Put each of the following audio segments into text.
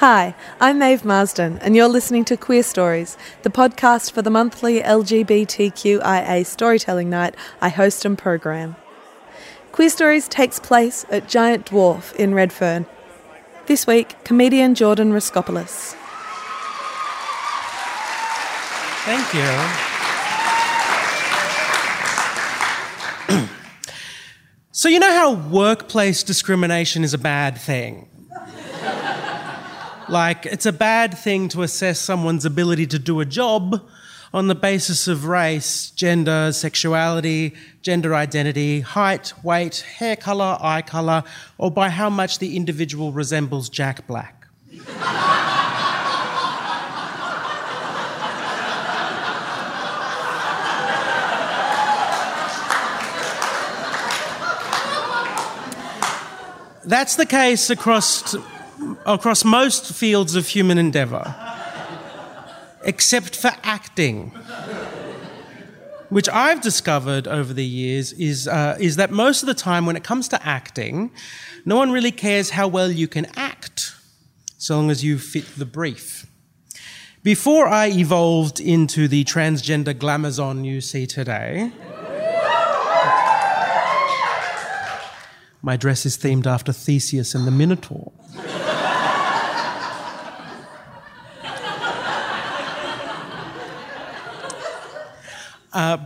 Hi, I'm Maeve Marsden, and you're listening to Queer Stories, the podcast for the monthly LGBTQIA storytelling night I host and program. Queer Stories takes place at Giant Dwarf in Redfern. This week, comedian Jordan Raskopoulos. Thank you. so, you know how workplace discrimination is a bad thing? Like, it's a bad thing to assess someone's ability to do a job on the basis of race, gender, sexuality, gender identity, height, weight, hair colour, eye colour, or by how much the individual resembles Jack Black. That's the case across, across most fields of human endeavour, except for acting. Which I've discovered over the years is, uh, is that most of the time when it comes to acting, no one really cares how well you can act, so long as you fit the brief. Before I evolved into the transgender glamazon you see today, My dress is themed after Theseus and the Minotaur. Uh,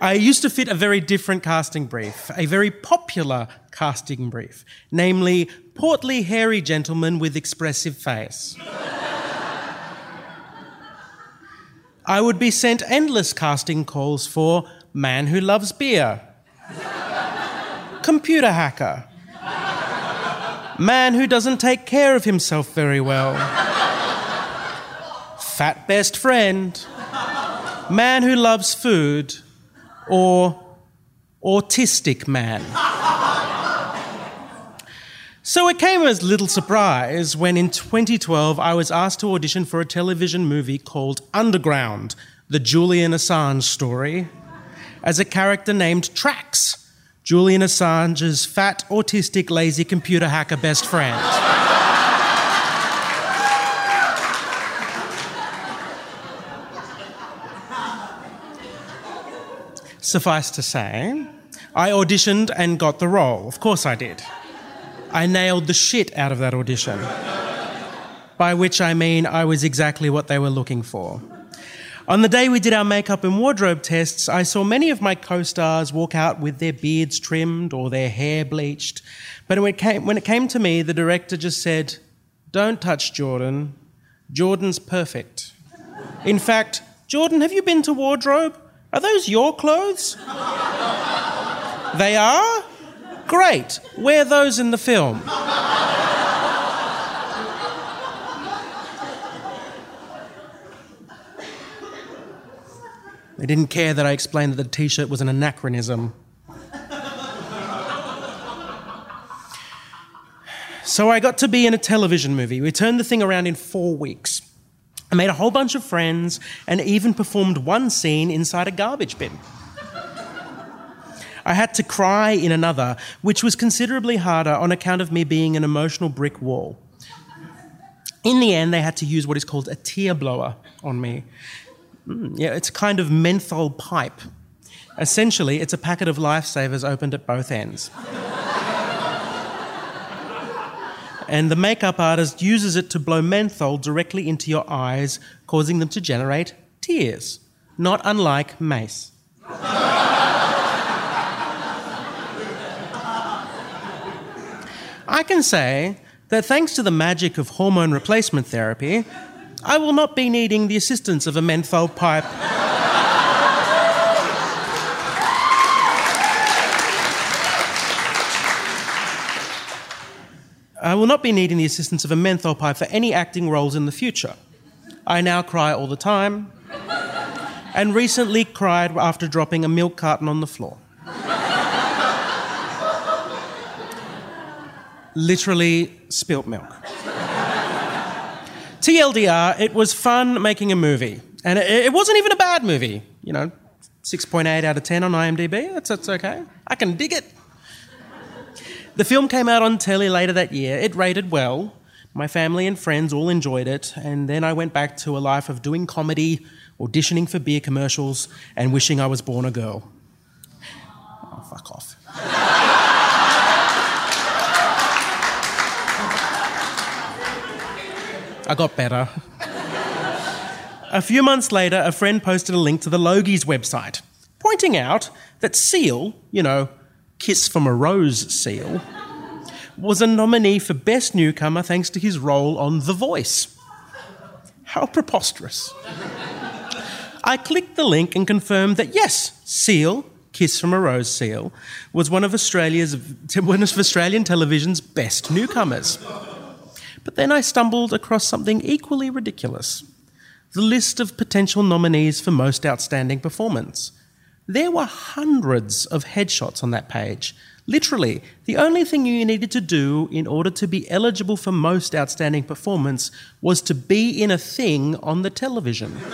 I used to fit a very different casting brief, a very popular casting brief, namely portly, hairy gentleman with expressive face. I would be sent endless casting calls for man who loves beer, computer hacker, man who doesn't take care of himself very well, fat best friend, man who loves food, or autistic man. So it came as little surprise when in 2012 I was asked to audition for a television movie called Underground, the Julian Assange story, as a character named Trax, Julian Assange's fat, autistic, lazy computer hacker best friend. Suffice to say, I auditioned and got the role. Of course I did. I nailed the shit out of that audition. By which I mean I was exactly what they were looking for. On the day we did our makeup and wardrobe tests, I saw many of my co stars walk out with their beards trimmed or their hair bleached. But when it, came, when it came to me, the director just said, Don't touch Jordan. Jordan's perfect. In fact, Jordan, have you been to wardrobe? Are those your clothes? they are? Great. Wear those in the film. They didn't care that I explained that the t shirt was an anachronism. so I got to be in a television movie. We turned the thing around in four weeks. I made a whole bunch of friends and even performed one scene inside a garbage bin. I had to cry in another, which was considerably harder on account of me being an emotional brick wall. In the end, they had to use what is called a tear blower on me. Mm, yeah, it's a kind of menthol pipe. Essentially, it's a packet of lifesavers opened at both ends. And the makeup artist uses it to blow menthol directly into your eyes, causing them to generate tears, not unlike mace. I can say that thanks to the magic of hormone replacement therapy, I will not be needing the assistance of a menthol pipe. I will not be needing the assistance of a menthol pipe for any acting roles in the future. I now cry all the time, and recently cried after dropping a milk carton on the floor. Literally spilt milk. TLDR, it was fun making a movie. And it, it wasn't even a bad movie. You know, 6.8 out of 10 on IMDb. That's, that's okay. I can dig it. The film came out on telly later that year. It rated well. My family and friends all enjoyed it. And then I went back to a life of doing comedy, auditioning for beer commercials, and wishing I was born a girl. Oh, fuck off. I got better. A few months later, a friend posted a link to the Logies website, pointing out that Seal, you know, Kiss from a Rose Seal, was a nominee for Best Newcomer thanks to his role on The Voice. How preposterous. I clicked the link and confirmed that yes, Seal, Kiss from a Rose Seal, was one of Australia's one of Australian television's best newcomers. But then I stumbled across something equally ridiculous the list of potential nominees for Most Outstanding Performance. There were hundreds of headshots on that page. Literally, the only thing you needed to do in order to be eligible for Most Outstanding Performance was to be in a thing on the television.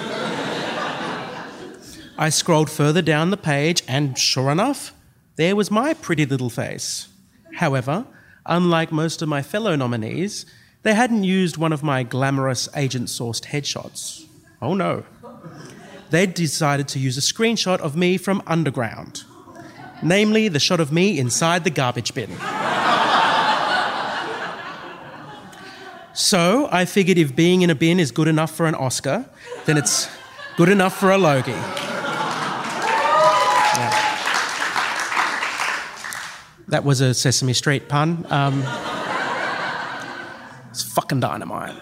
I scrolled further down the page, and sure enough, there was my pretty little face. However, unlike most of my fellow nominees, they hadn't used one of my glamorous agent sourced headshots. Oh no. They'd decided to use a screenshot of me from underground, namely the shot of me inside the garbage bin. so I figured if being in a bin is good enough for an Oscar, then it's good enough for a Logie. Yeah. That was a Sesame Street pun. Um, it's fucking dynamite.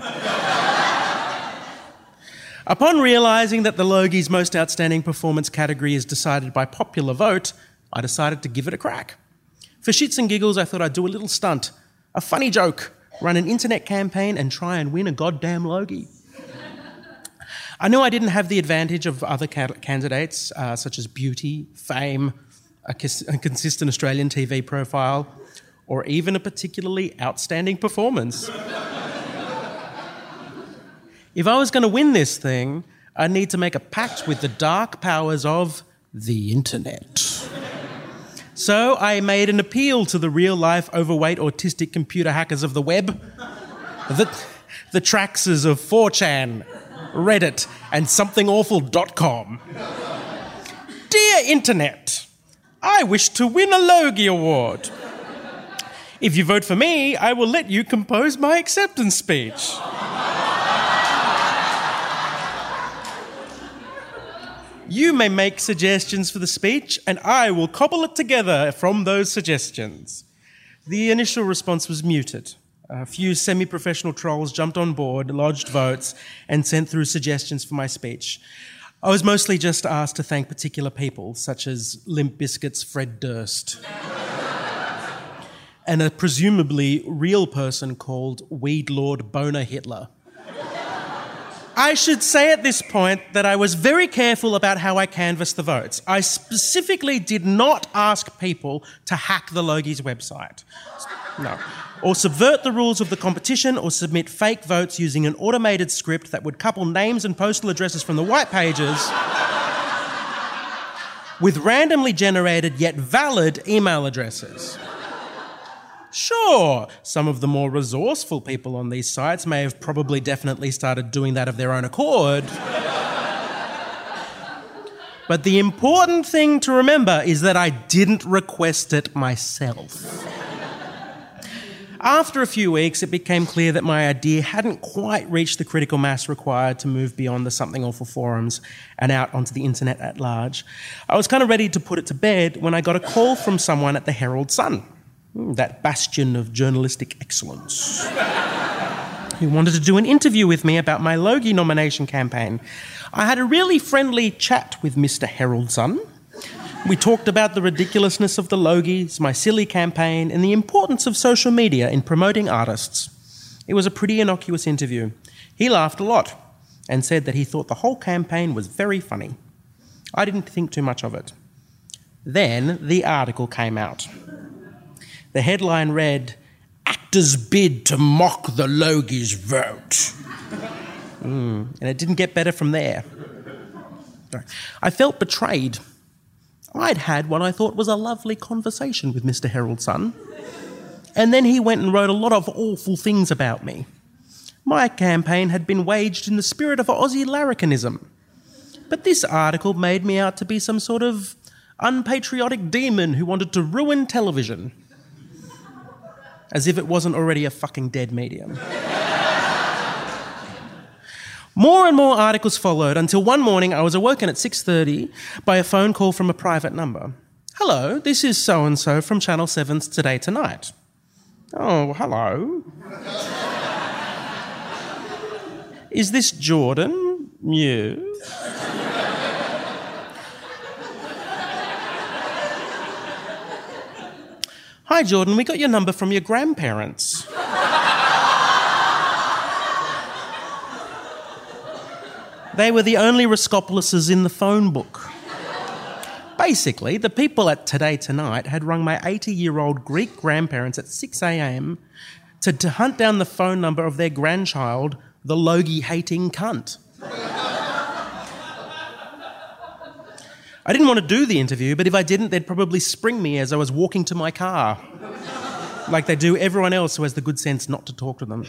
Upon realizing that the Logie's most outstanding performance category is decided by popular vote, I decided to give it a crack. For shits and giggles, I thought I'd do a little stunt, a funny joke, run an internet campaign, and try and win a goddamn Logie. I knew I didn't have the advantage of other candidates, uh, such as beauty, fame, a, a consistent Australian TV profile, or even a particularly outstanding performance. If I was going to win this thing, I'd need to make a pact with the dark powers of the internet. So I made an appeal to the real life overweight autistic computer hackers of the web, the, the Traxes of 4chan, Reddit, and somethingawful.com. Dear Internet, I wish to win a Logie Award. If you vote for me, I will let you compose my acceptance speech. You may make suggestions for the speech, and I will cobble it together from those suggestions. The initial response was muted. A few semi professional trolls jumped on board, lodged votes, and sent through suggestions for my speech. I was mostly just asked to thank particular people, such as Limp Bizkit's Fred Durst, and a presumably real person called Weed Lord Boner Hitler. I should say at this point that I was very careful about how I canvassed the votes. I specifically did not ask people to hack the Logie's website. No. Or subvert the rules of the competition or submit fake votes using an automated script that would couple names and postal addresses from the white pages with randomly generated yet valid email addresses. Sure, some of the more resourceful people on these sites may have probably definitely started doing that of their own accord. but the important thing to remember is that I didn't request it myself. After a few weeks, it became clear that my idea hadn't quite reached the critical mass required to move beyond the Something Awful forums and out onto the internet at large. I was kind of ready to put it to bed when I got a call from someone at the Herald Sun. Hmm, that bastion of journalistic excellence, he wanted to do an interview with me about my Logie nomination campaign. I had a really friendly chat with Mr. Herald Sun, We talked about the ridiculousness of the Logies, my silly campaign, and the importance of social media in promoting artists. It was a pretty innocuous interview. He laughed a lot and said that he thought the whole campaign was very funny. I didn't think too much of it. Then the article came out. The headline read, Actors bid to mock the Logies vote. Mm, and it didn't get better from there. I felt betrayed. I'd had what I thought was a lovely conversation with Mr. Herald's son. And then he went and wrote a lot of awful things about me. My campaign had been waged in the spirit of Aussie larrikinism. But this article made me out to be some sort of unpatriotic demon who wanted to ruin television. As if it wasn't already a fucking dead medium. More and more articles followed until one morning I was awoken at 6:30 by a phone call from a private number. Hello, this is so and so from Channel 7's Today Tonight. Oh, hello. is this Jordan? Yes. Hi, Jordan, we got your number from your grandparents. They were the only Raskopoulouses in the phone book. Basically, the people at Today Tonight had rung my 80 year old Greek grandparents at 6 a.m. To, to hunt down the phone number of their grandchild, the Logie hating cunt. I didn't want to do the interview, but if I didn't, they'd probably spring me as I was walking to my car, like they do everyone else who has the good sense not to talk to them.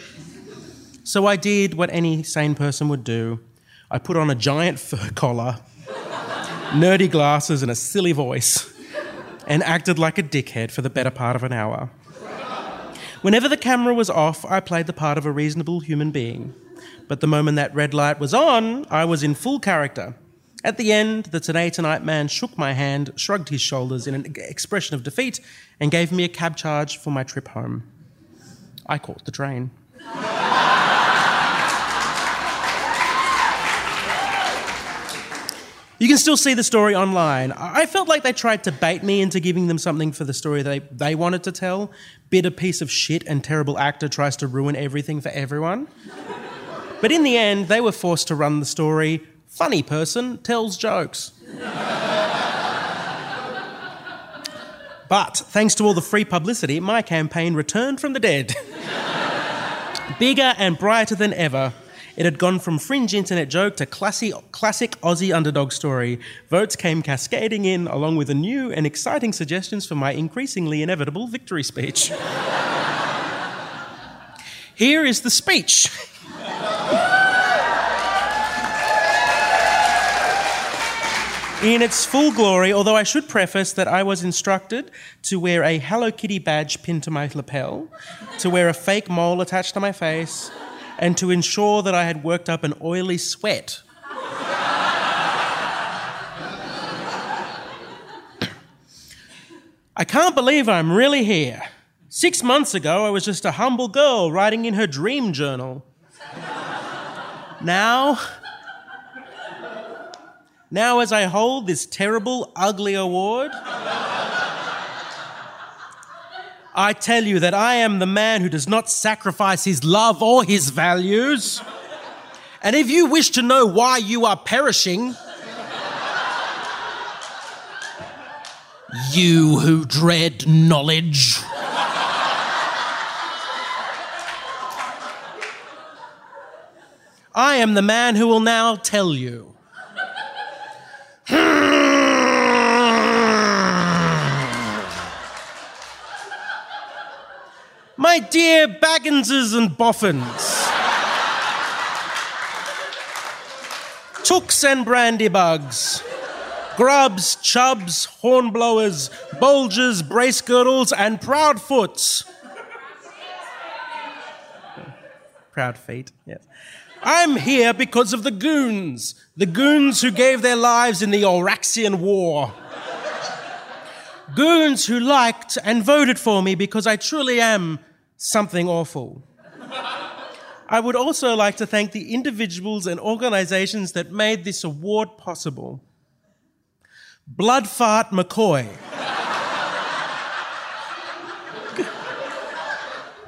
So I did what any sane person would do I put on a giant fur collar, nerdy glasses, and a silly voice, and acted like a dickhead for the better part of an hour. Whenever the camera was off, I played the part of a reasonable human being. But the moment that red light was on, I was in full character. At the end, the Today Tonight man shook my hand, shrugged his shoulders in an expression of defeat, and gave me a cab charge for my trip home. I caught the train. You can still see the story online. I felt like they tried to bait me into giving them something for the story they, they wanted to tell. Bitter piece of shit and terrible actor tries to ruin everything for everyone. But in the end, they were forced to run the story. Funny person tells jokes. but thanks to all the free publicity, my campaign returned from the dead. Bigger and brighter than ever. It had gone from fringe internet joke to classy, classic Aussie underdog story. Votes came cascading in, along with a new and exciting suggestions for my increasingly inevitable victory speech. Here is the speech. In its full glory, although I should preface that I was instructed to wear a Hello Kitty badge pinned to my lapel, to wear a fake mole attached to my face, and to ensure that I had worked up an oily sweat. I can't believe I'm really here. Six months ago, I was just a humble girl writing in her dream journal. Now, now as I hold this terrible, ugly award, I tell you that I am the man who does not sacrifice his love or his values. And if you wish to know why you are perishing, you who dread knowledge. I am the man who will now tell you. My dear Bagginses and Boffins. Tooks and Brandybucks. Grubbs, Chubbs, hornblowers, Bolgers, brace girdles, and Proudfoots. Proud feet, yes. I'm here because of the goons, the goons who gave their lives in the Oraxian War. goons who liked and voted for me because I truly am something awful. I would also like to thank the individuals and organizations that made this award possible. Blood Fart McCoy.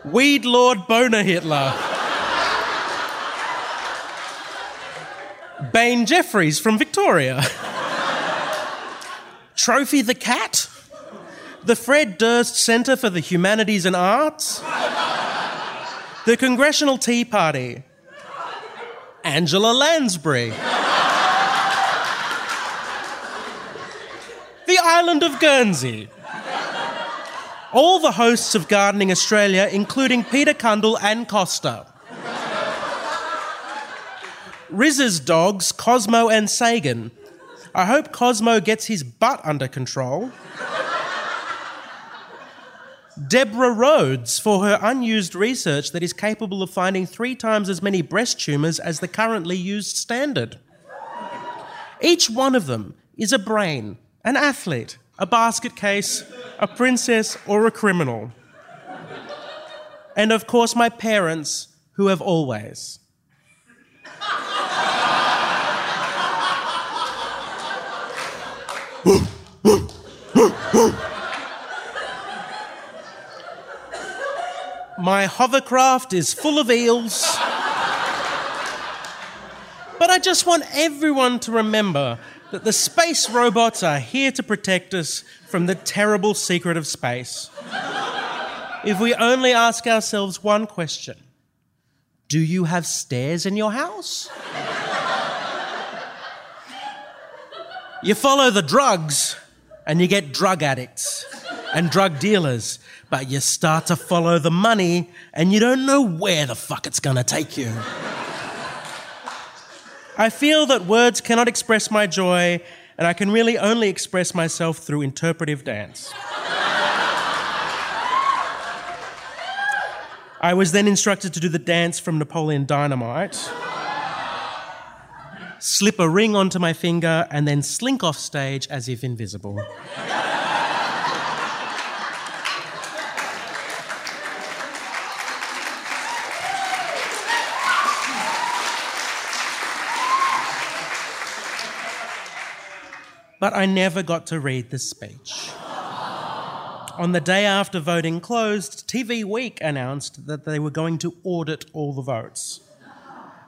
Weed Lord Boner Hitler. Bane Jeffries from Victoria. Trophy the Cat. The Fred Durst Centre for the Humanities and Arts. The Congressional Tea Party. Angela Lansbury. the island of Guernsey. All the hosts of Gardening Australia, including Peter Cundall and Costa. Riz's dogs, Cosmo and Sagan. I hope Cosmo gets his butt under control. Deborah Rhodes for her unused research that is capable of finding three times as many breast tumours as the currently used standard. Each one of them is a brain, an athlete, a basket case, a princess, or a criminal. And of course, my parents, who have always. My hovercraft is full of eels. But I just want everyone to remember that the space robots are here to protect us from the terrible secret of space. if we only ask ourselves one question Do you have stairs in your house? you follow the drugs and you get drug addicts and drug dealers, but you start to follow the money and you don't know where the fuck it's gonna take you. I feel that words cannot express my joy, and I can really only express myself through interpretive dance. I was then instructed to do the dance from Napoleon Dynamite, slip a ring onto my finger, and then slink off stage as if invisible. But I never got to read the speech. On the day after voting closed, TV Week announced that they were going to audit all the votes.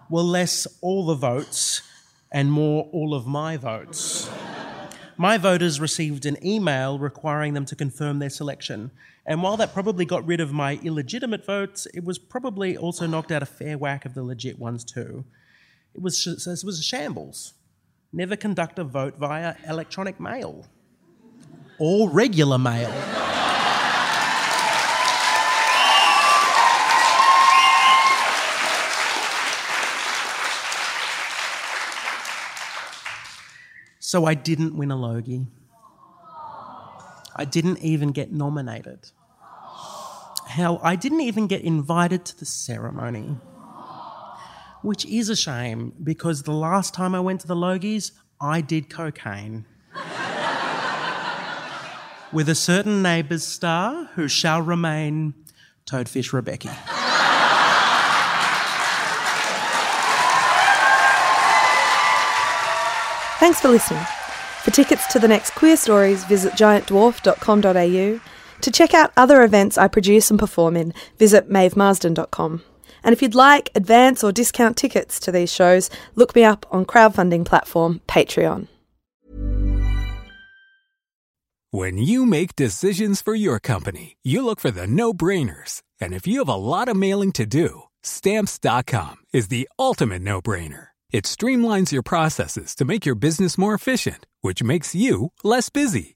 Well, less all the votes and more all of my votes. My voters received an email requiring them to confirm their selection. And while that probably got rid of my illegitimate votes, it was probably also knocked out a fair whack of the legit ones too. It was, it was a shambles. Never conduct a vote via electronic mail or regular mail. So I didn't win a Logie. I didn't even get nominated. Hell, I didn't even get invited to the ceremony which is a shame because the last time I went to the Logies, I did cocaine. With a certain Neighbours star who shall remain Toadfish Rebecchi. Thanks for listening. For tickets to the next Queer Stories, visit giantdwarf.com.au. To check out other events I produce and perform in, visit maevemarsden.com. And if you'd like advance or discount tickets to these shows, look me up on crowdfunding platform Patreon. When you make decisions for your company, you look for the no-brainers. And if you have a lot of mailing to do, stamps.com is the ultimate no-brainer. It streamlines your processes to make your business more efficient, which makes you less busy.